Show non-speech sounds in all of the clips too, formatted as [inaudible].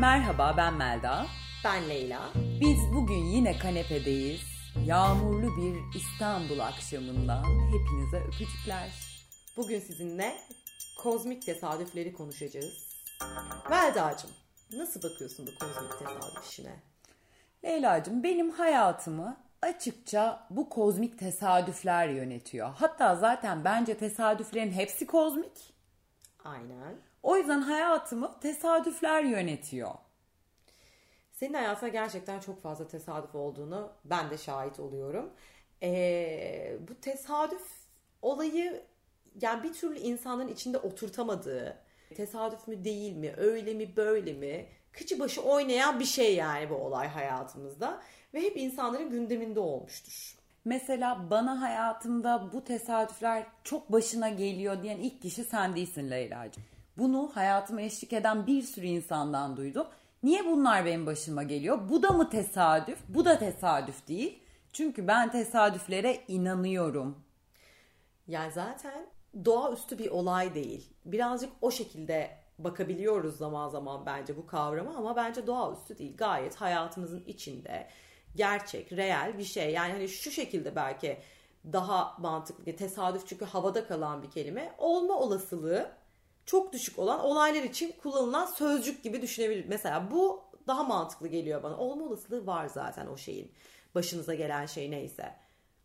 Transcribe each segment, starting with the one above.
Merhaba ben Melda. Ben Leyla. Biz bugün yine kanepedeyiz. Yağmurlu bir İstanbul akşamından hepinize öpücükler. Bugün sizinle kozmik tesadüfleri konuşacağız. Melda'cığım nasıl bakıyorsun bu kozmik tesadüf işine? Leyla'cığım benim hayatımı açıkça bu kozmik tesadüfler yönetiyor. Hatta zaten bence tesadüflerin hepsi kozmik. Aynen. O yüzden hayatımı tesadüfler yönetiyor. Senin hayatına gerçekten çok fazla tesadüf olduğunu ben de şahit oluyorum. Ee, bu tesadüf olayı yani bir türlü insanların içinde oturtamadığı, tesadüf mü değil mi, öyle mi böyle mi, kıçı başı oynayan bir şey yani bu olay hayatımızda. Ve hep insanların gündeminde olmuştur. Mesela bana hayatımda bu tesadüfler çok başına geliyor diyen ilk kişi sen değilsin Leyla'cığım. Bunu hayatıma eşlik eden bir sürü insandan duydum. Niye bunlar benim başıma geliyor? Bu da mı tesadüf? Bu da tesadüf değil. Çünkü ben tesadüflere inanıyorum. Yani zaten doğaüstü bir olay değil. Birazcık o şekilde bakabiliyoruz zaman zaman bence bu kavrama ama bence doğaüstü değil. Gayet hayatımızın içinde gerçek, reel bir şey. Yani hani şu şekilde belki daha mantıklı. Tesadüf çünkü havada kalan bir kelime. Olma olasılığı çok düşük olan olaylar için kullanılan sözcük gibi düşünebilir. Mesela bu daha mantıklı geliyor bana. Olma olasılığı var zaten o şeyin. Başınıza gelen şey neyse.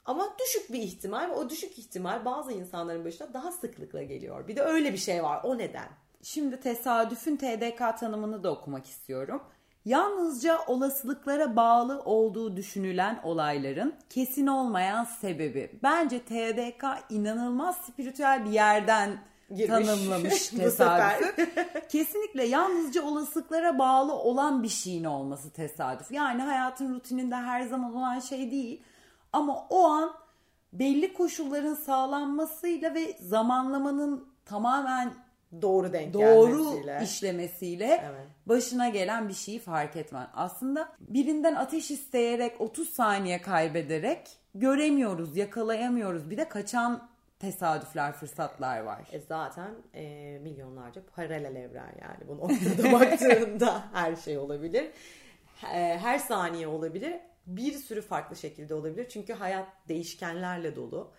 Ama düşük bir ihtimal ve o düşük ihtimal bazı insanların başına daha sıklıkla geliyor. Bir de öyle bir şey var. O neden? Şimdi tesadüfün TDK tanımını da okumak istiyorum. Yalnızca olasılıklara bağlı olduğu düşünülen olayların kesin olmayan sebebi. Bence TDK inanılmaz spiritüel bir yerden Girmiş. tanımlamış [laughs] tesadüfü. Kesinlikle yalnızca olasılıklara bağlı olan bir şeyin olması tesadüf. Yani hayatın rutininde her zaman olan şey değil. Ama o an belli koşulların sağlanmasıyla ve zamanlamanın tamamen doğru denk doğru gelmesiyle. işlemesiyle evet. başına gelen bir şeyi fark etmen. Aslında birinden ateş isteyerek 30 saniye kaybederek göremiyoruz, yakalayamıyoruz. Bir de kaçan tesadüfler, fırsatlar var. E zaten e, milyonlarca paralel evren yani bu noktada [laughs] baktığında her şey olabilir. Her saniye olabilir. Bir sürü farklı şekilde olabilir. Çünkü hayat değişkenlerle dolu.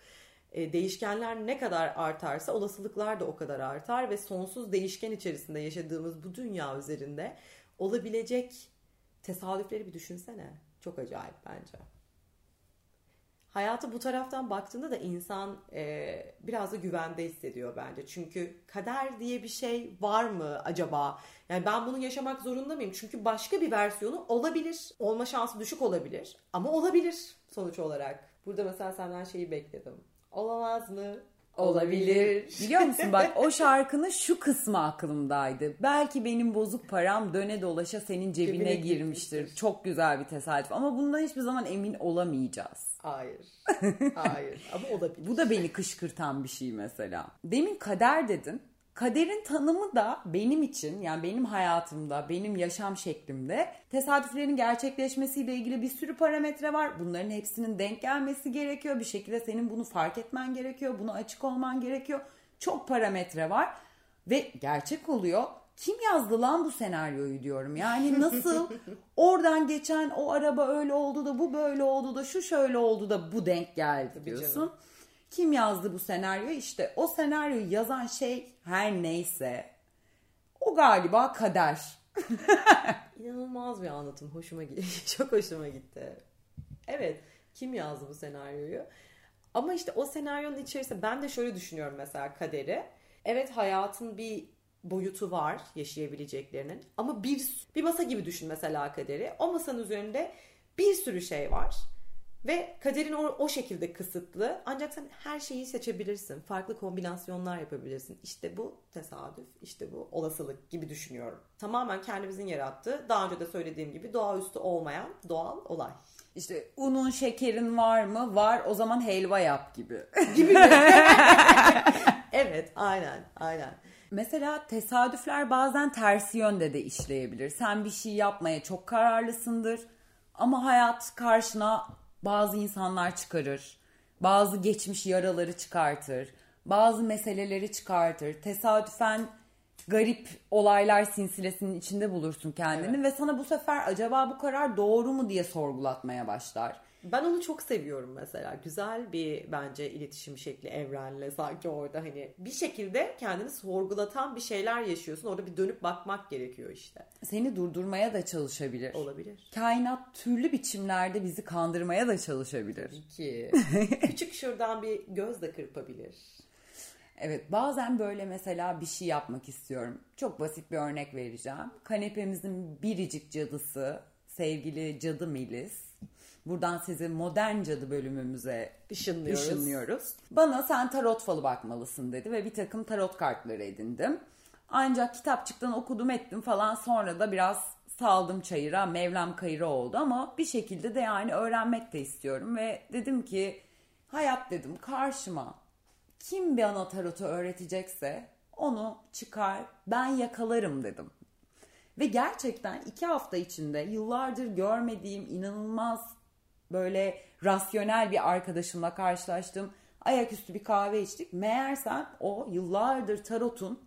E, değişkenler ne kadar artarsa olasılıklar da o kadar artar ve sonsuz değişken içerisinde yaşadığımız bu dünya üzerinde olabilecek tesadüfleri bir düşünsene. Çok acayip bence hayatı bu taraftan baktığında da insan e, biraz da güvende hissediyor bence. Çünkü kader diye bir şey var mı acaba? Yani ben bunu yaşamak zorunda mıyım? Çünkü başka bir versiyonu olabilir. Olma şansı düşük olabilir ama olabilir sonuç olarak. Burada mesela senden şeyi bekledim. Olamaz mı? Olabilir. Biliyor musun bak o şarkının şu kısmı aklımdaydı. Belki benim bozuk param döne dolaşa senin cebine, cebine girmiştir. girmiştir. Çok güzel bir tesadüf ama bundan hiçbir zaman emin olamayacağız. Hayır. [laughs] Hayır. Ama olabilir. Bu da beni kışkırtan bir şey mesela. Demin kader dedin. Kaderin tanımı da benim için yani benim hayatımda, benim yaşam şeklimde tesadüflerin gerçekleşmesiyle ilgili bir sürü parametre var. Bunların hepsinin denk gelmesi gerekiyor. Bir şekilde senin bunu fark etmen gerekiyor. Buna açık olman gerekiyor. Çok parametre var ve gerçek oluyor kim yazdı lan bu senaryoyu diyorum. Yani nasıl [laughs] oradan geçen o araba öyle oldu da bu böyle oldu da şu şöyle oldu da bu denk geldi diyorsun. Kim yazdı bu senaryoyu? İşte o senaryoyu yazan şey her neyse o galiba kader. [laughs] İnanılmaz bir anlatım. Hoşuma gitti. [laughs] Çok hoşuma gitti. Evet. Kim yazdı bu senaryoyu? Ama işte o senaryonun içerisinde ben de şöyle düşünüyorum mesela kaderi. Evet hayatın bir boyutu var yaşayabileceklerinin. Ama bir bir masa gibi düşün mesela kaderi. O masanın üzerinde bir sürü şey var. Ve kaderin o, o şekilde kısıtlı. Ancak sen her şeyi seçebilirsin. Farklı kombinasyonlar yapabilirsin. İşte bu tesadüf, işte bu olasılık gibi düşünüyorum. Tamamen kendimizin yarattığı, daha önce de söylediğim gibi doğaüstü olmayan doğal olay. İşte unun şekerin var mı? Var. O zaman helva yap gibi. [laughs] Gibi [laughs] evet, aynen, aynen. Mesela tesadüfler bazen tersi yönde de işleyebilir. Sen bir şey yapmaya çok kararlısındır ama hayat karşına bazı insanlar çıkarır. Bazı geçmiş yaraları çıkartır. Bazı meseleleri çıkartır. Tesadüfen garip olaylar sinsilesinin içinde bulursun kendini Evet. ve sana bu sefer acaba bu karar doğru mu diye sorgulatmaya başlar. Ben onu çok seviyorum mesela. Güzel bir bence iletişim şekli evrenle sanki orada hani bir şekilde kendini sorgulatan bir şeyler yaşıyorsun. Orada bir dönüp bakmak gerekiyor işte. Seni durdurmaya da çalışabilir. Olabilir. Kainat türlü biçimlerde bizi kandırmaya da çalışabilir. Ki [laughs] küçük şuradan bir göz de kırpabilir. Evet bazen böyle mesela bir şey yapmak istiyorum. Çok basit bir örnek vereceğim. Kanepemizin biricik cadısı sevgili cadı Melis. Buradan sizi modern cadı bölümümüze Işınlıyoruz. ışınlıyoruz. Bana sen tarot falı bakmalısın dedi ve bir takım tarot kartları edindim. Ancak kitapçıktan okudum ettim falan sonra da biraz saldım çayıra mevlam kayıra oldu ama bir şekilde de yani öğrenmek de istiyorum ve dedim ki hayat dedim karşıma kim bir ana tarotu öğretecekse onu çıkar ben yakalarım dedim. Ve gerçekten iki hafta içinde yıllardır görmediğim inanılmaz böyle rasyonel bir arkadaşımla karşılaştım. Ayaküstü bir kahve içtik. Meğersem o yıllardır tarotun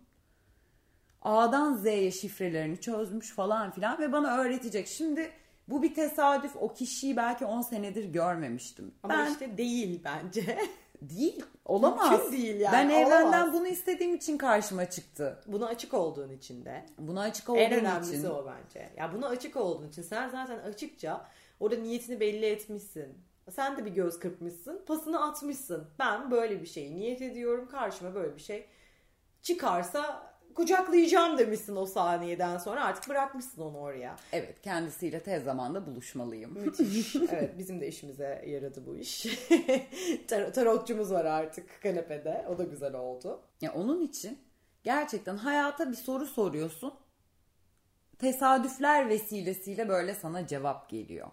A'dan Z'ye şifrelerini çözmüş falan filan ve bana öğretecek. Şimdi bu bir tesadüf. O kişiyi belki 10 senedir görmemiştim. Ama ben işte değil bence. [laughs] değil, olamaz. Mümkün değil yani, Ben evrenden olamaz. bunu istediğim için karşıma çıktı. Buna açık olduğun için de. Buna açık olduğum En önemlisi için. o bence. Ya buna açık olduğun için sen zaten açıkça orada niyetini belli etmişsin. Sen de bir göz kırpmışsın, pasını atmışsın. Ben böyle bir şey niyet ediyorum, karşıma böyle bir şey çıkarsa kucaklayacağım demişsin o saniyeden sonra artık bırakmışsın onu oraya. Evet, kendisiyle tez zamanda buluşmalıyım. Müthiş. [laughs] evet bizim de işimize yaradı bu iş. [laughs] Tar- tarotçumuz var artık kanepede. O da güzel oldu. Ya onun için gerçekten hayata bir soru soruyorsun. Tesadüfler vesilesiyle böyle sana cevap geliyor.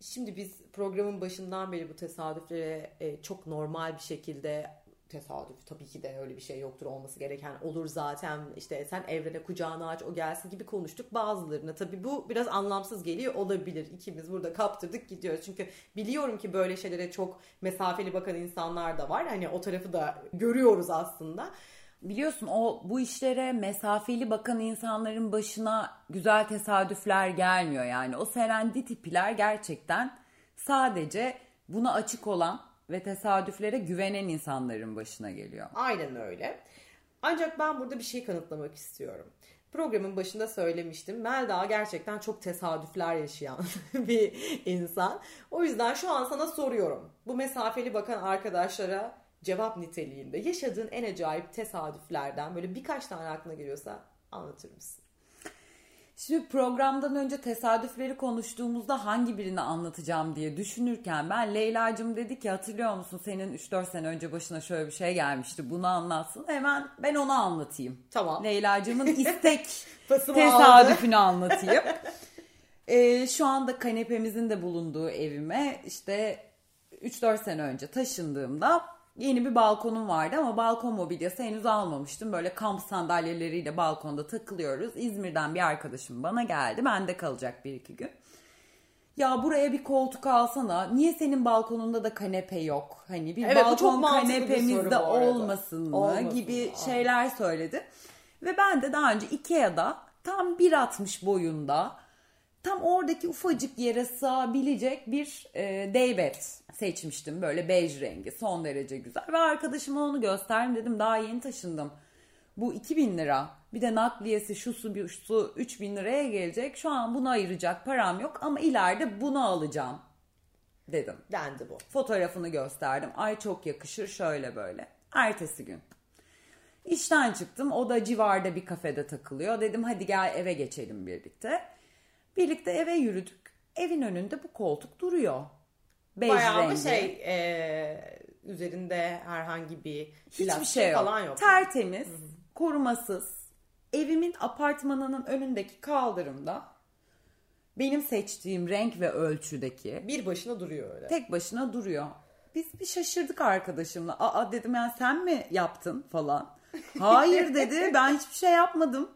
Şimdi biz programın başından beri bu tesadüflere e, çok normal bir şekilde tesadüf tabii ki de öyle bir şey yoktur olması gereken olur zaten. İşte sen evrene kucağını aç o gelsin gibi konuştuk bazılarına. Tabii bu biraz anlamsız geliyor olabilir. İkimiz burada kaptırdık gidiyoruz. Çünkü biliyorum ki böyle şeylere çok mesafeli bakan insanlar da var. Hani o tarafı da görüyoruz aslında Biliyorsun o bu işlere mesafeli bakan insanların başına güzel tesadüfler gelmiyor yani. O serendipitiler gerçekten sadece buna açık olan ve tesadüflere güvenen insanların başına geliyor. Aynen öyle. Ancak ben burada bir şey kanıtlamak istiyorum. Programın başında söylemiştim. Melda gerçekten çok tesadüfler yaşayan [laughs] bir insan. O yüzden şu an sana soruyorum. Bu mesafeli bakan arkadaşlara cevap niteliğinde yaşadığın en acayip tesadüflerden böyle birkaç tane aklına geliyorsa anlatır mısın? Şimdi programdan önce tesadüfleri konuştuğumuzda hangi birini anlatacağım diye düşünürken ben Leyla'cığım dedi ki hatırlıyor musun senin 3-4 sene önce başına şöyle bir şey gelmişti bunu anlatsın. Hemen ben onu anlatayım. Tamam. Leyla'cığımın [laughs] istek tesadüfünü anlatayım. [laughs] Ee, şu anda kanepemizin de bulunduğu evime işte 3-4 sene önce taşındığımda yeni bir balkonum vardı ama balkon mobilyası henüz almamıştım. Böyle kamp sandalyeleriyle balkonda takılıyoruz. İzmir'den bir arkadaşım bana geldi. Bende kalacak bir iki gün. Ya buraya bir koltuk alsana. Niye senin balkonunda da kanepe yok? Hani bir Evet, balkon bu arada. olmasın mı Olmasın gibi mı? şeyler söyledi. Ve ben de daha önce Ikea'da tam 1.60 boyunda tam oradaki ufacık yere sığabilecek bir e, daybed seçmiştim. Böyle bej rengi son derece güzel. Ve arkadaşıma onu gösterdim dedim daha yeni taşındım. Bu 2000 lira bir de nakliyesi şusu bir şusu 3000 liraya gelecek. Şu an bunu ayıracak param yok ama ileride bunu alacağım dedim. Dendi bu. Fotoğrafını gösterdim. Ay çok yakışır şöyle böyle. Ertesi gün. İşten çıktım. O da civarda bir kafede takılıyor. Dedim hadi gel eve geçelim birlikte. Birlikte eve yürüdük. Evin önünde bu koltuk duruyor. Bej Bayağı rengi. ama şey e, üzerinde herhangi bir Hiçbir şey yok. falan yok. Tertemiz, korumasız. Evimin apartmanının önündeki kaldırımda benim seçtiğim renk ve ölçüdeki bir başına duruyor öyle. tek başına duruyor. Biz bir şaşırdık arkadaşımla. Aa dedim yani sen mi yaptın falan. Hayır dedi ben hiçbir şey yapmadım.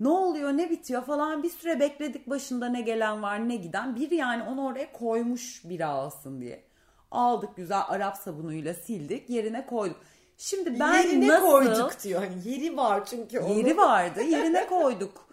Ne oluyor ne bitiyor falan bir süre bekledik başında ne gelen var ne giden. Bir yani onu oraya koymuş biri alsın diye. Aldık güzel Arap sabunuyla sildik yerine koyduk. Şimdi ben Yerine nasıl... koyduk diyor. Hani yeri var çünkü onun. Yeri vardı. [laughs] Yerine koyduk.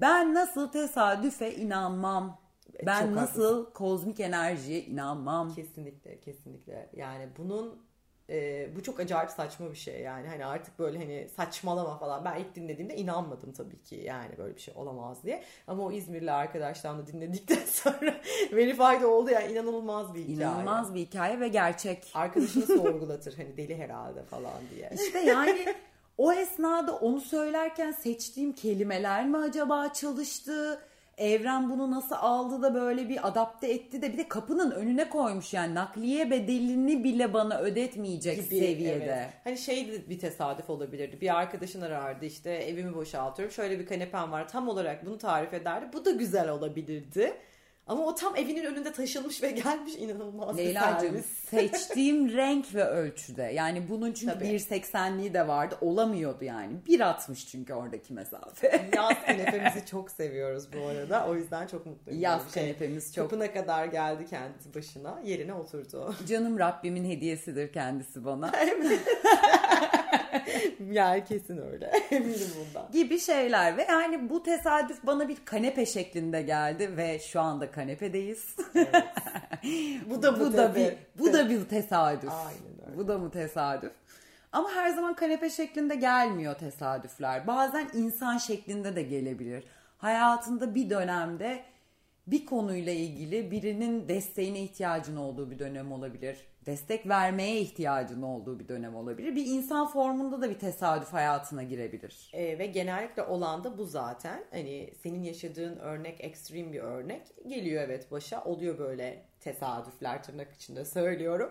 Ben nasıl tesadüfe inanmam. Ben Çok nasıl kozmik enerjiye inanmam. Kesinlikle kesinlikle. Yani bunun e, bu çok acayip saçma bir şey yani hani artık böyle hani saçmalama falan ben ilk dinlediğimde inanmadım tabii ki yani böyle bir şey olamaz diye ama o İzmirli arkadaşlarımla dinledikten [laughs] sonra verified oldu yani inanılmaz bir hikaye. İnanılmaz bir hikaye ve gerçek. Arkadaşını sorgulatır hani deli herhalde falan diye. İşte yani o esnada onu söylerken seçtiğim kelimeler mi acaba çalıştı? Evren bunu nasıl aldı da böyle bir adapte etti de bir de kapının önüne koymuş yani nakliye bedelini bile bana ödetmeyecek gibi, seviyede. evet. Hani şey de bir tesadüf olabilirdi. Bir arkadaşın arardı işte evimi boşaltıyorum. Şöyle bir kanepem var. Tam olarak bunu tarif ederdi. Bu da güzel olabilirdi. Ama o tam evinin önünde taşınmış ve [laughs] gelmiş inanılmaz bir Leyla'cığım servis. [laughs] seçtiğim renk ve ölçüde. Yani bunun çünkü Tabii. 1.80'liği de vardı. Olamıyordu yani. 1.60 çünkü oradaki mesafe. [laughs] Yaz kanepemizi çok seviyoruz bu arada. O yüzden çok mutluyum. Yaz bir şey. kanepemiz çok Kapına kadar geldi kendisi başına. Yerine oturdu. canım Rabbimin hediyesidir kendisi bana. [laughs] yani kesin öyle. [laughs] Eminim bundan. gibi şeyler ve yani bu tesadüf bana bir kanepe şeklinde geldi ve şu anda kanepedeyiz. [laughs] Bu da bu da bir bu da bir tesadüf. Aynen öyle. Bu da mı tesadüf? Ama her zaman kanepe şeklinde gelmiyor tesadüfler. Bazen insan şeklinde de gelebilir. Hayatında bir dönemde bir konuyla ilgili birinin desteğine ihtiyacın olduğu bir dönem olabilir. Destek vermeye ihtiyacın olduğu bir dönem olabilir. Bir insan formunda da bir tesadüf hayatına girebilir. Ee, ve genellikle olan da bu zaten. Hani senin yaşadığın örnek ekstrem bir örnek. Geliyor evet başa. Oluyor böyle tesadüfler tırnak içinde [laughs] söylüyorum.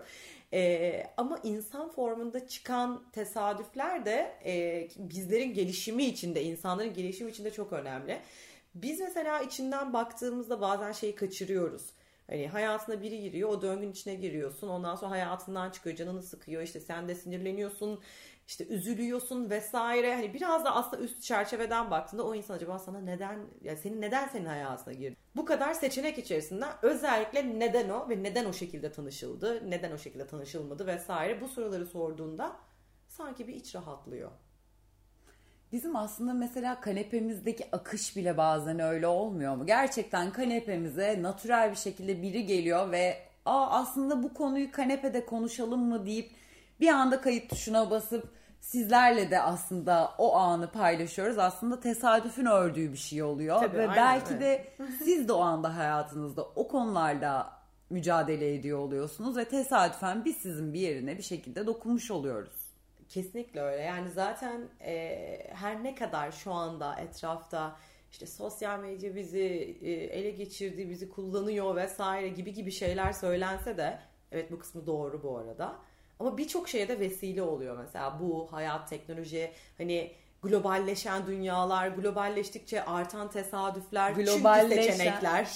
Ee, ama insan formunda çıkan tesadüfler de e, bizlerin gelişimi içinde, insanların gelişimi içinde çok önemli. Biz mesela içinden baktığımızda bazen şeyi kaçırıyoruz. Hani hayatına biri giriyor, o döngünün içine giriyorsun. Ondan sonra hayatından çıkıyor, canını sıkıyor. işte sen de sinirleniyorsun, işte üzülüyorsun vesaire. Hani biraz da aslında üst çerçeveden baktığında o insan acaba sana neden, ya senin neden senin hayatına girdi? Bu kadar seçenek içerisinde özellikle neden o ve neden o şekilde tanışıldı, neden o şekilde tanışılmadı vesaire bu soruları sorduğunda sanki bir iç rahatlıyor. Bizim aslında mesela kanepemizdeki akış bile bazen öyle olmuyor mu? Gerçekten kanepemize natürel bir şekilde biri geliyor ve Aa, aslında bu konuyu kanepede konuşalım mı deyip bir anda kayıt tuşuna basıp sizlerle de aslında o anı paylaşıyoruz. Aslında tesadüfün ördüğü bir şey oluyor Tabii, ve belki de siz de o anda hayatınızda o konularda mücadele ediyor oluyorsunuz ve tesadüfen biz sizin bir yerine bir şekilde dokunmuş oluyoruz. Kesinlikle öyle. Yani zaten e, her ne kadar şu anda etrafta işte sosyal medya bizi e, ele geçirdi, bizi kullanıyor vesaire gibi gibi şeyler söylense de evet bu kısmı doğru bu arada. Ama birçok şeye de vesile oluyor mesela bu hayat, teknoloji, hani globalleşen dünyalar, globalleştikçe artan tesadüfler, Globalleşen- çünkü seçenekler.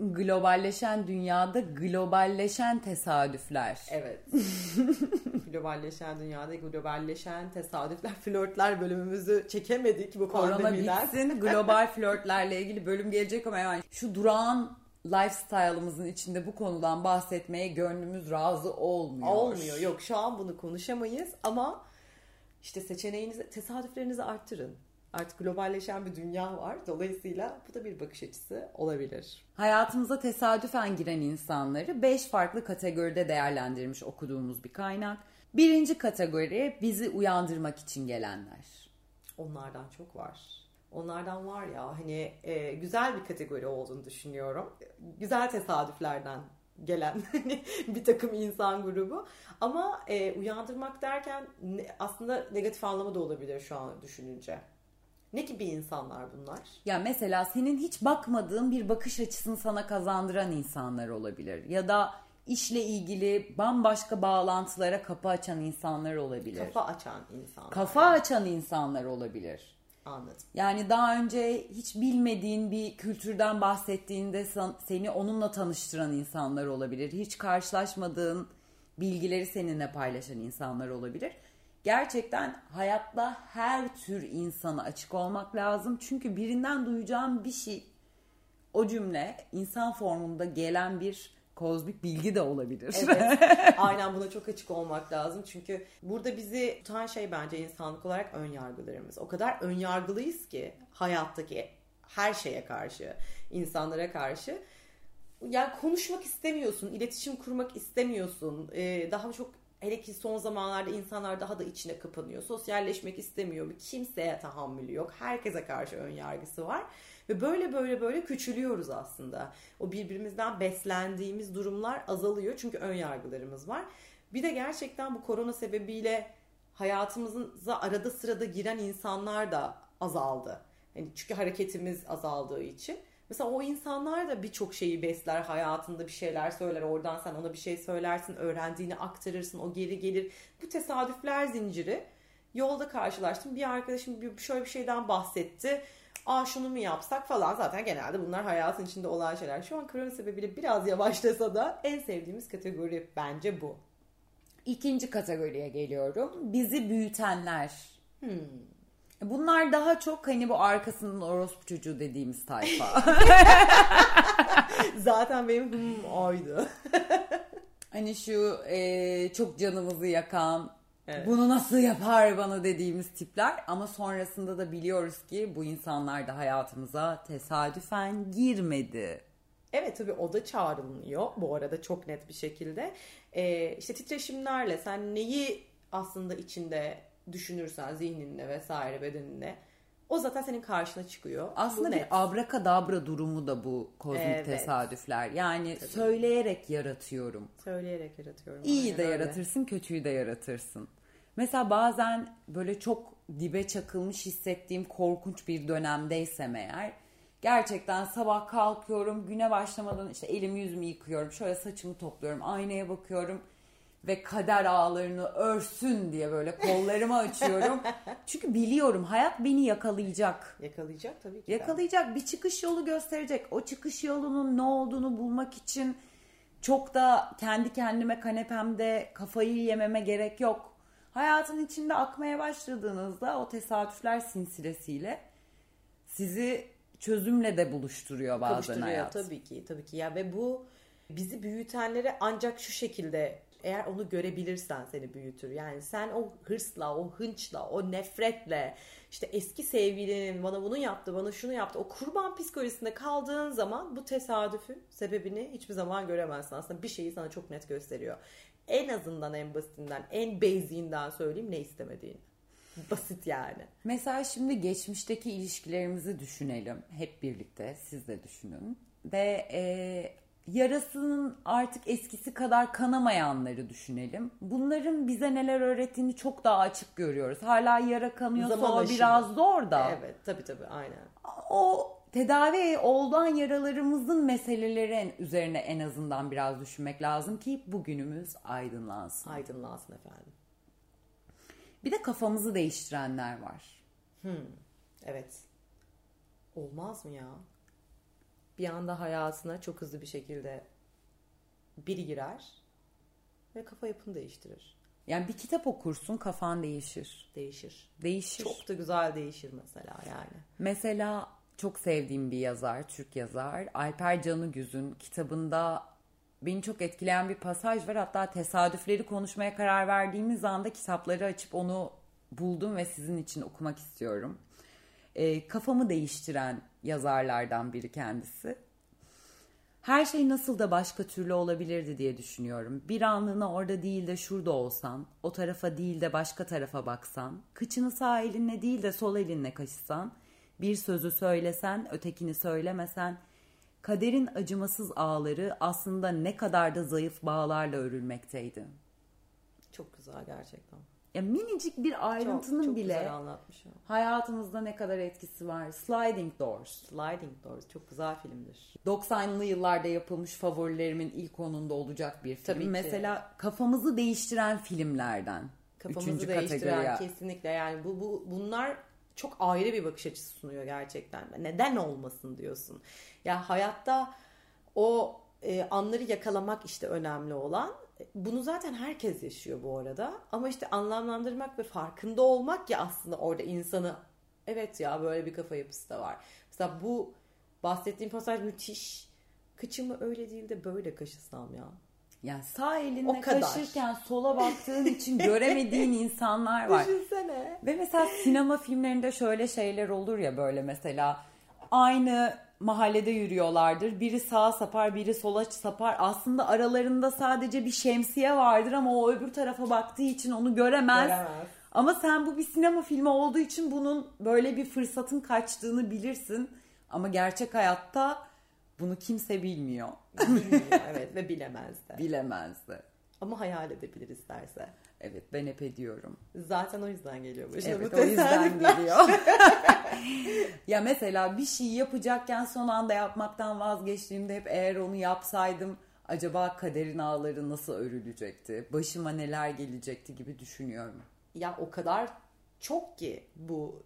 globalleşen dünyada globalleşen tesadüfler. Evet. [laughs] globalleşen dünyada globalleşen tesadüfler, flörtler bölümümüzü çekemedik bu Korona pandemiden. bitsin global flörtlerle ilgili bölüm gelecek ama yani şu durağan lifestyle'ımızın içinde bu konudan bahsetmeye gönlümüz razı olmuyor. Olmuyor. Yok şu an bunu konuşamayız ama işte seçeneğinizi, tesadüflerinizi arttırın. Artık globalleşen bir dünya var. Dolayısıyla bu da bir bakış açısı olabilir. Hayatımıza tesadüfen giren insanları 5 farklı kategoride değerlendirmiş okuduğumuz bir kaynak. Birinci kategori bizi uyandırmak için gelenler. Onlardan çok var. Onlardan var ya hani e, güzel bir kategori olduğunu düşünüyorum. Güzel tesadüflerden gelen [laughs] hani bir takım insan grubu. Ama e, uyandırmak derken aslında negatif anlamı da olabilir şu an düşününce. Ne gibi insanlar bunlar? Ya mesela senin hiç bakmadığın bir bakış açısını sana kazandıran insanlar olabilir. Ya da işle ilgili bambaşka bağlantılara kapı açan insanlar olabilir. Kafa açan insanlar. Kafa açan insanlar olabilir. Anladım. Yani daha önce hiç bilmediğin bir kültürden bahsettiğinde seni onunla tanıştıran insanlar olabilir. Hiç karşılaşmadığın bilgileri seninle paylaşan insanlar olabilir. Gerçekten hayatta her tür insana açık olmak lazım. Çünkü birinden duyacağım bir şey o cümle insan formunda gelen bir kozmik bilgi de olabilir. Evet. [laughs] Aynen buna çok açık olmak lazım. Çünkü burada bizi tutan şey bence insanlık olarak ön yargılarımız. O kadar ön yargılıyız ki hayattaki her şeye karşı, insanlara karşı. Yani konuşmak istemiyorsun, iletişim kurmak istemiyorsun. Ee, daha çok hele ki son zamanlarda insanlar daha da içine kapanıyor. Sosyalleşmek istemiyor. Kimseye tahammülü yok. Herkese karşı ön yargısı var. Ve böyle böyle böyle küçülüyoruz aslında. O birbirimizden beslendiğimiz durumlar azalıyor. Çünkü ön yargılarımız var. Bir de gerçekten bu korona sebebiyle hayatımıza arada sırada giren insanlar da azaldı. Yani çünkü hareketimiz azaldığı için. Mesela o insanlar da birçok şeyi besler hayatında bir şeyler söyler oradan sen ona bir şey söylersin öğrendiğini aktarırsın o geri gelir bu tesadüfler zinciri yolda karşılaştım bir arkadaşım şöyle bir şeyden bahsetti aa şunu mu yapsak falan zaten genelde bunlar hayatın içinde olan şeyler şu an korona sebebiyle biraz yavaşlasa da en sevdiğimiz kategori bence bu İkinci kategoriye geliyorum bizi büyütenler hmm. Bunlar daha çok hani bu arkasının orospu çocuğu dediğimiz tayfa. [laughs] Zaten benim hmm oydu. hani şu e, çok canımızı yakan, evet. bunu nasıl yapar bana dediğimiz tipler. Ama sonrasında da biliyoruz ki bu insanlar da hayatımıza tesadüfen girmedi. Evet tabii o da çağrılmıyor bu arada çok net bir şekilde. Ee, işte titreşimlerle sen neyi aslında içinde düşünürsen zihninle vesaire bedeninle o zaten senin karşına çıkıyor. Aslında bu bir net. abrakadabra durumu da bu kozmik evet. tesadüfler. Yani Tabii. söyleyerek yaratıyorum. Söyleyerek yaratıyorum. İyi de öyle. yaratırsın, kötüyü de yaratırsın. Mesela bazen böyle çok dibe çakılmış hissettiğim korkunç bir dönemdeysem eğer gerçekten sabah kalkıyorum güne başlamadan işte elimi yüzümü yıkıyorum şöyle saçımı topluyorum aynaya bakıyorum ve kader ağlarını örsün diye böyle kollarımı açıyorum. [laughs] Çünkü biliyorum hayat beni yakalayacak. Yakalayacak tabii ki. Yakalayacak. Bir çıkış yolu gösterecek. O çıkış yolunun ne olduğunu bulmak için çok da kendi kendime kanepemde kafayı yememe gerek yok. Hayatın içinde akmaya başladığınızda o tesadüfler sinsilesiyle sizi çözümle de buluşturuyor bazen hayat. tabii ki tabii ki ya ve bu bizi büyütenlere ancak şu şekilde eğer onu görebilirsen seni büyütür. Yani sen o hırsla, o hınçla, o nefretle işte eski sevgilinin bana bunu yaptı, bana şunu yaptı. O kurban psikolojisinde kaldığın zaman bu tesadüfün sebebini hiçbir zaman göremezsin. Aslında bir şeyi sana çok net gösteriyor. En azından en basitinden, en basic'inden söyleyeyim ne istemediğini. Basit yani. Mesela şimdi geçmişteki ilişkilerimizi düşünelim. Hep birlikte siz de düşünün. Ve e, yarasının artık eskisi kadar kanamayanları düşünelim. Bunların bize neler öğrettiğini çok daha açık görüyoruz. Hala yara kanıyorsa Zaman o aşımı. biraz zor da. Evet tabii tabii aynen. O tedavi olan yaralarımızın meselelerin üzerine en azından biraz düşünmek lazım ki bugünümüz aydınlansın. Aydınlansın efendim. Bir de kafamızı değiştirenler var. Hmm, evet. Olmaz mı ya? bir anda hayatına çok hızlı bir şekilde biri girer ve kafa yapını değiştirir. Yani bir kitap okursun kafan değişir. Değişir. Değişir. Çok da güzel değişir mesela yani. Mesela çok sevdiğim bir yazar, Türk yazar Alper Canıgüz'ün kitabında beni çok etkileyen bir pasaj var. Hatta tesadüfleri konuşmaya karar verdiğimiz anda kitapları açıp onu buldum ve sizin için okumak istiyorum. E, kafamı değiştiren yazarlardan biri kendisi. Her şey nasıl da başka türlü olabilirdi diye düşünüyorum. Bir anlığına orada değil de şurada olsan, o tarafa değil de başka tarafa baksan, kıçını sağ elinle değil de sol elinle kaşısan, bir sözü söylesen, ötekini söylemesen, kaderin acımasız ağları aslında ne kadar da zayıf bağlarla örülmekteydi. Çok güzel gerçekten ya minicik bir ayrıntının çok, çok bile hayatımızda ne kadar etkisi var. Sliding Doors. Sliding Doors çok güzel filmdir. 90'lı yıllarda yapılmış favorilerimin ilk onunda olacak bir film. Tabii ki. Mesela kafamızı değiştiren filmlerden. Kafamızı Üçüncü değiştiren kategoriye. kesinlikle yani bu, bu bunlar çok ayrı bir bakış açısı sunuyor gerçekten. Neden olmasın diyorsun. Ya hayatta o e, anları yakalamak işte önemli olan bunu zaten herkes yaşıyor bu arada. Ama işte anlamlandırmak ve farkında olmak ya aslında orada insanı evet ya böyle bir kafa yapısı da var. Mesela bu bahsettiğim pasaj müthiş. kıçımı öyle değil de böyle kaşısam ya. Yani sağ elinle O kadar. kaşırken sola baktığın için göremediğin [laughs] insanlar var. Düşünsene. Ve mesela sinema filmlerinde şöyle şeyler olur ya böyle mesela aynı mahallede yürüyorlardır. Biri sağa sapar, biri sola sapar. Aslında aralarında sadece bir şemsiye vardır ama o öbür tarafa baktığı için onu göremez. Göremez. Ama sen bu bir sinema filmi olduğu için bunun böyle bir fırsatın kaçtığını bilirsin. Ama gerçek hayatta bunu kimse bilmiyor. Bilmiyor [laughs] evet ve bilemez de. Bilemez de. Ama hayal edebilir isterse. Evet ben hep ediyorum. Zaten o yüzden geliyor başına Evet bu o yüzden geliyor. [laughs] ya mesela bir şey yapacakken son anda yapmaktan vazgeçtiğimde hep eğer onu yapsaydım acaba kaderin ağları nasıl örülecekti? Başıma neler gelecekti gibi düşünüyorum. Ya o kadar çok ki bu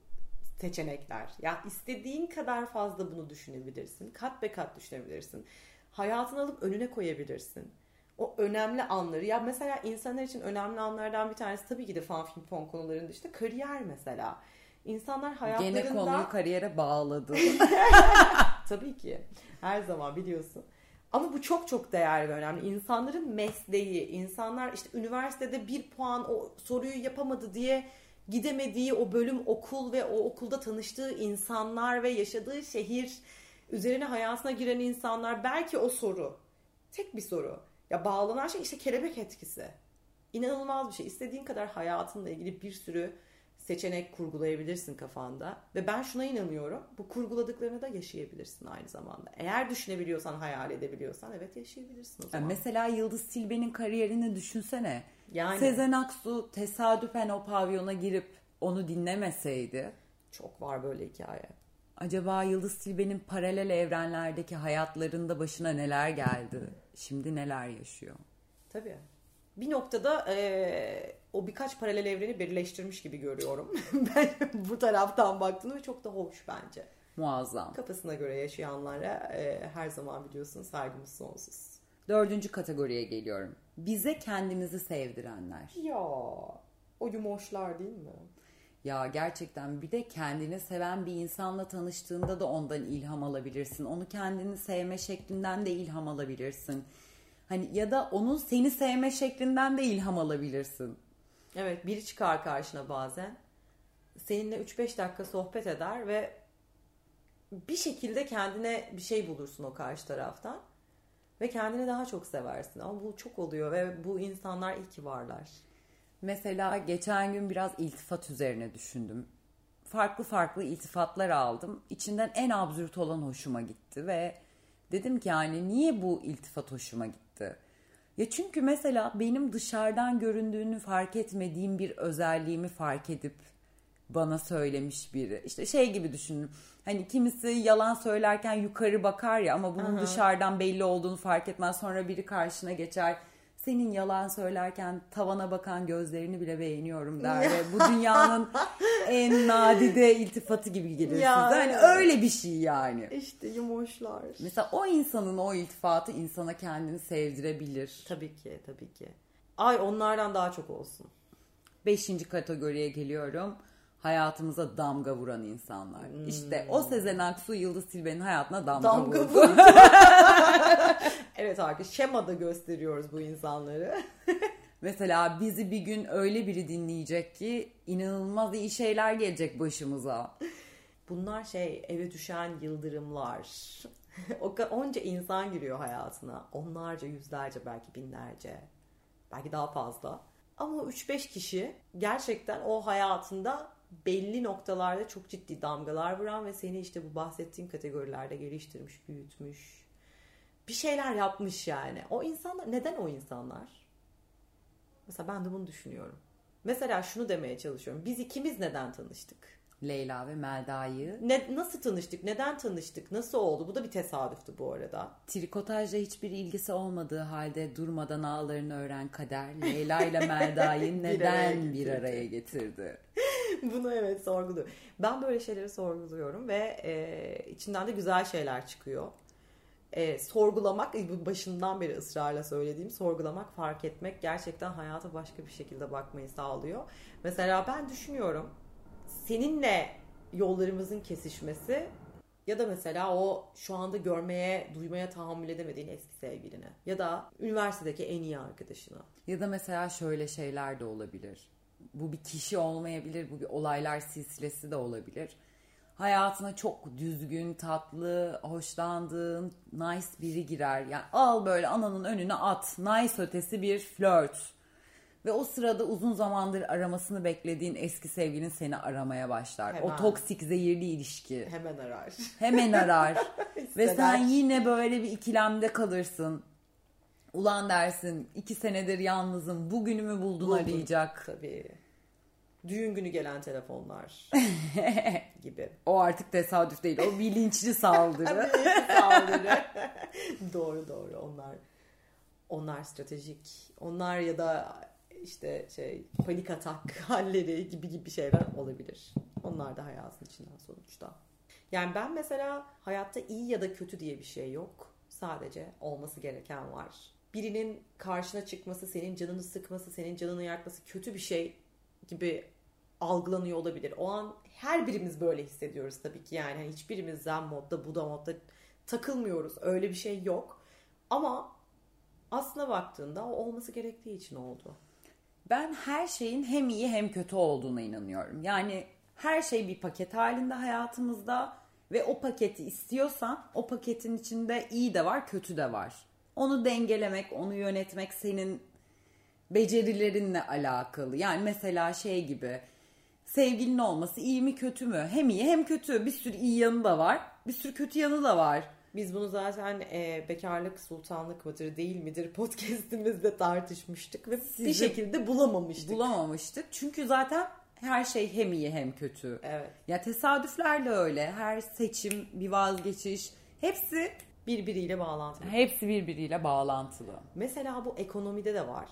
seçenekler. Ya istediğin kadar fazla bunu düşünebilirsin. Kat be kat düşünebilirsin. Hayatını alıp önüne koyabilirsin. O önemli anları. Ya mesela insanlar için önemli anlardan bir tanesi tabii ki de fan film fon konularında işte kariyer mesela. İnsanlar hayatlarında... Gene konuyu kariyere bağladı. [laughs] [laughs] Tabii ki. Her zaman biliyorsun. Ama bu çok çok değerli ve önemli. İnsanların mesleği, insanlar işte üniversitede bir puan o soruyu yapamadı diye gidemediği o bölüm okul ve o okulda tanıştığı insanlar ve yaşadığı şehir üzerine hayatına giren insanlar belki o soru. Tek bir soru. Ya bağlanan şey işte kelebek etkisi. İnanılmaz bir şey. İstediğin kadar hayatınla ilgili bir sürü seçenek kurgulayabilirsin kafanda. Ve ben şuna inanıyorum. Bu kurguladıklarını da yaşayabilirsin aynı zamanda. Eğer düşünebiliyorsan, hayal edebiliyorsan evet yaşayabilirsin o Yani zaman. mesela Yıldız Tilbe'nin kariyerini düşünsene. Yani Sezen Aksu tesadüfen o pavyona girip onu dinlemeseydi çok var böyle hikaye. acaba Yıldız Tilbe'nin paralel evrenlerdeki hayatlarında başına neler geldi? Şimdi neler yaşıyor? Tabii. Bir noktada eee, o birkaç paralel evreni birleştirmiş gibi görüyorum. [laughs] ben bu taraftan baktığımda çok da hoş bence. Muazzam. Kafasına göre yaşayanlara eee, her zaman biliyorsun saygımız sonsuz. Dördüncü kategoriye geliyorum. Bize kendimizi sevdirenler. Ya o yumoşlar değil mi? Ya gerçekten bir de kendini seven bir insanla tanıştığında da ondan ilham alabilirsin. Onu kendini sevme şeklinden de ilham alabilirsin. Hani ya da onun seni sevme şeklinden de ilham alabilirsin. Evet biri çıkar karşına bazen. Seninle 3-5 dakika sohbet eder ve bir şekilde kendine bir şey bulursun o karşı taraftan. Ve kendini daha çok seversin. Ama bu çok oluyor ve bu insanlar iyi ki varlar. Mesela geçen gün biraz iltifat üzerine düşündüm. Farklı farklı iltifatlar aldım. İçinden en absürt olan hoşuma gitti ve dedim ki yani niye bu iltifat hoşuma gitti? Ya çünkü mesela benim dışarıdan göründüğünü fark etmediğim bir özelliğimi fark edip bana söylemiş biri. İşte şey gibi düşünün. Hani kimisi yalan söylerken yukarı bakar ya ama bunun dışarıdan belli olduğunu fark etmez. Sonra biri karşına geçer. Senin yalan söylerken tavana bakan gözlerini bile beğeniyorum der ve [laughs] bu dünyanın en nadide iltifatı gibi gelir Ya, size. Hani evet. öyle bir şey yani. İşte yumoşlar. Mesela o insanın o iltifatı insana kendini sevdirebilir. Tabii ki tabii ki. Ay onlardan daha çok olsun. Beşinci kategoriye geliyorum. Hayatımıza damga vuran insanlar. İşte o Sezen Aksu Yıldız Tilbe'nin hayatına damga, Damga vurdu. vurdu. [laughs] evet arkadaş şemada gösteriyoruz bu insanları. [laughs] Mesela bizi bir gün öyle biri dinleyecek ki inanılmaz iyi şeyler gelecek başımıza. Bunlar şey eve düşen yıldırımlar. [laughs] o onca insan giriyor hayatına. Onlarca, yüzlerce, belki binlerce. Belki daha fazla. Ama o 3-5 kişi gerçekten o hayatında belli noktalarda çok ciddi damgalar vuran ve seni işte bu bahsettiğim kategorilerde geliştirmiş, büyütmüş. Bir şeyler yapmış yani. O insanlar neden o insanlar? Mesela ben de bunu düşünüyorum. Mesela şunu demeye çalışıyorum. Biz ikimiz neden tanıştık? Leyla ve Melda'yı Ne, nasıl tanıştık? Neden tanıştık? Nasıl oldu? Bu da bir tesadüftü bu arada. trikotajla hiçbir ilgisi olmadığı halde durmadan ağlarını öğren kader Leyla ile Melda'yı [laughs] neden bir araya getirdi? [laughs] [laughs] Bunu evet sorguluyorum. Ben böyle şeyleri sorguluyorum ve e, içinden de güzel şeyler çıkıyor. E, sorgulamak, bu başından beri ısrarla söylediğim sorgulamak, fark etmek gerçekten hayata başka bir şekilde bakmayı sağlıyor. Mesela ben düşünüyorum seninle yollarımızın kesişmesi Ya da mesela o şu anda görmeye, duymaya tahammül edemediğin eski sevgiline. Ya da üniversitedeki en iyi arkadaşına. Ya da mesela şöyle şeyler de olabilir. Bu bir kişi olmayabilir, bu bir olaylar silsilesi de olabilir. Hayatına çok düzgün, tatlı, hoşlandığın, nice biri girer. Yani al böyle ananın önüne at. Nice ötesi bir flört. Ve o sırada uzun zamandır aramasını beklediğin eski sevgilin seni aramaya başlar. Hemen. O toksik, zehirli ilişki. Hemen arar. Hemen arar. [laughs] Ve sen yine böyle bir ikilemde kalırsın. Ulan dersin iki senedir yalnızım bugünümü buldun Buldun. arayacak. Tabii. Düğün günü gelen telefonlar [laughs] gibi. O artık tesadüf değil o bilinçli [laughs] saldırı. Saldırı. [laughs] doğru doğru onlar. Onlar stratejik. Onlar ya da işte şey panik atak halleri gibi gibi şeyler olabilir. Onlar da hayatın içinden sonuçta. Yani ben mesela hayatta iyi ya da kötü diye bir şey yok. Sadece olması gereken var. Birinin karşına çıkması, senin canını sıkması, senin canını yakması kötü bir şey gibi algılanıyor olabilir. O an her birimiz böyle hissediyoruz tabii ki yani. Hani hiçbirimiz zen modda, Buda modda takılmıyoruz. Öyle bir şey yok. Ama aslına baktığında o olması gerektiği için oldu. Ben her şeyin hem iyi hem kötü olduğuna inanıyorum. Yani her şey bir paket halinde hayatımızda ve o paketi istiyorsan o paketin içinde iyi de var kötü de var. Onu dengelemek, onu yönetmek senin becerilerinle alakalı. Yani mesela şey gibi sevgilin olması iyi mi kötü mü? Hem iyi hem kötü. Bir sürü iyi yanı da var. Bir sürü kötü yanı da var. Biz bunu zaten e, bekarlık sultanlık mıdır değil midir podcastimizde tartışmıştık ve bir Sizi şekilde bulamamıştık. Bulamamıştık. Çünkü zaten her şey hem iyi hem kötü. evet. Ya tesadüfler de öyle. Her seçim, bir vazgeçiş hepsi Birbiriyle bağlantılı. hepsi birbiriyle bağlantılı. Mesela bu ekonomide de var.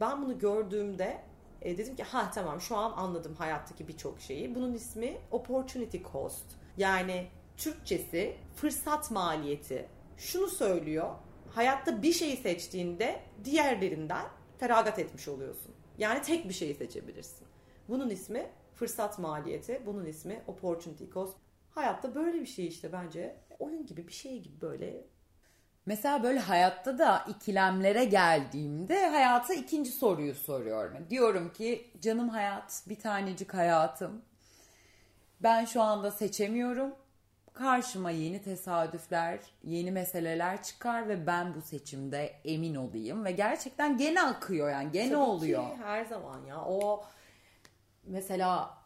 Ben bunu gördüğümde e, dedim ki ha tamam şu an anladım hayattaki birçok şeyi. Bunun ismi opportunity cost. Yani Türkçesi fırsat maliyeti. Şunu söylüyor. Hayatta bir şeyi seçtiğinde diğerlerinden feragat etmiş oluyorsun. Yani tek bir şeyi seçebilirsin. Bunun ismi fırsat maliyeti. Bunun ismi opportunity cost. Hayatta böyle bir şey işte bence. Oyun gibi bir şey gibi böyle Mesela böyle hayatta da ikilemlere geldiğimde hayata ikinci soruyu soruyorum. Diyorum ki canım hayat, bir tanecik hayatım. Ben şu anda seçemiyorum. Karşıma yeni tesadüfler, yeni meseleler çıkar ve ben bu seçimde emin olayım ve gerçekten gene akıyor yani gene Tabii oluyor. ki her zaman ya. O mesela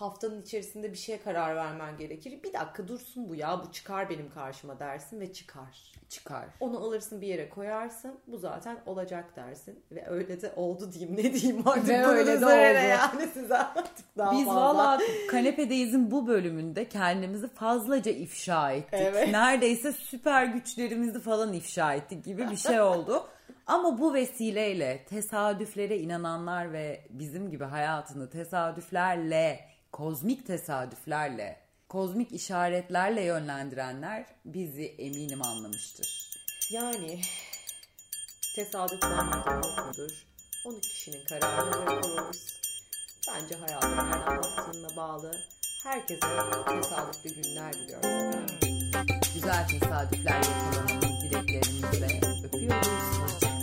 haftanın içerisinde bir şeye karar vermen gerekir. Bir dakika dursun bu ya bu çıkar benim karşıma dersin ve çıkar. Çıkar. Onu alırsın bir yere koyarsın. Bu zaten olacak dersin. Ve öyle de oldu diyeyim. Ne diyeyim artık. Ve öyle de oldu. Yani size artık daha Biz fazla. valla Kanepedeyiz'in bu bölümünde kendimizi fazlaca ifşa ettik. Evet. Neredeyse süper güçlerimizi falan ifşa ettik gibi bir şey oldu. [laughs] Ama bu vesileyle tesadüflere inananlar ve bizim gibi hayatını tesadüflerle, kozmik tesadüflerle, kozmik işaretlerle yönlendirenler bizi eminim anlamıştır. Yani tesadüften korkmudur. 10 kişinin kararına bırakılırız. Bence hayatın nereden baktığına bağlı. Herkese tesadüflü günler diliyoruz. Güzel tesadüfler yakalamamız dileklerimizle öpüyoruz.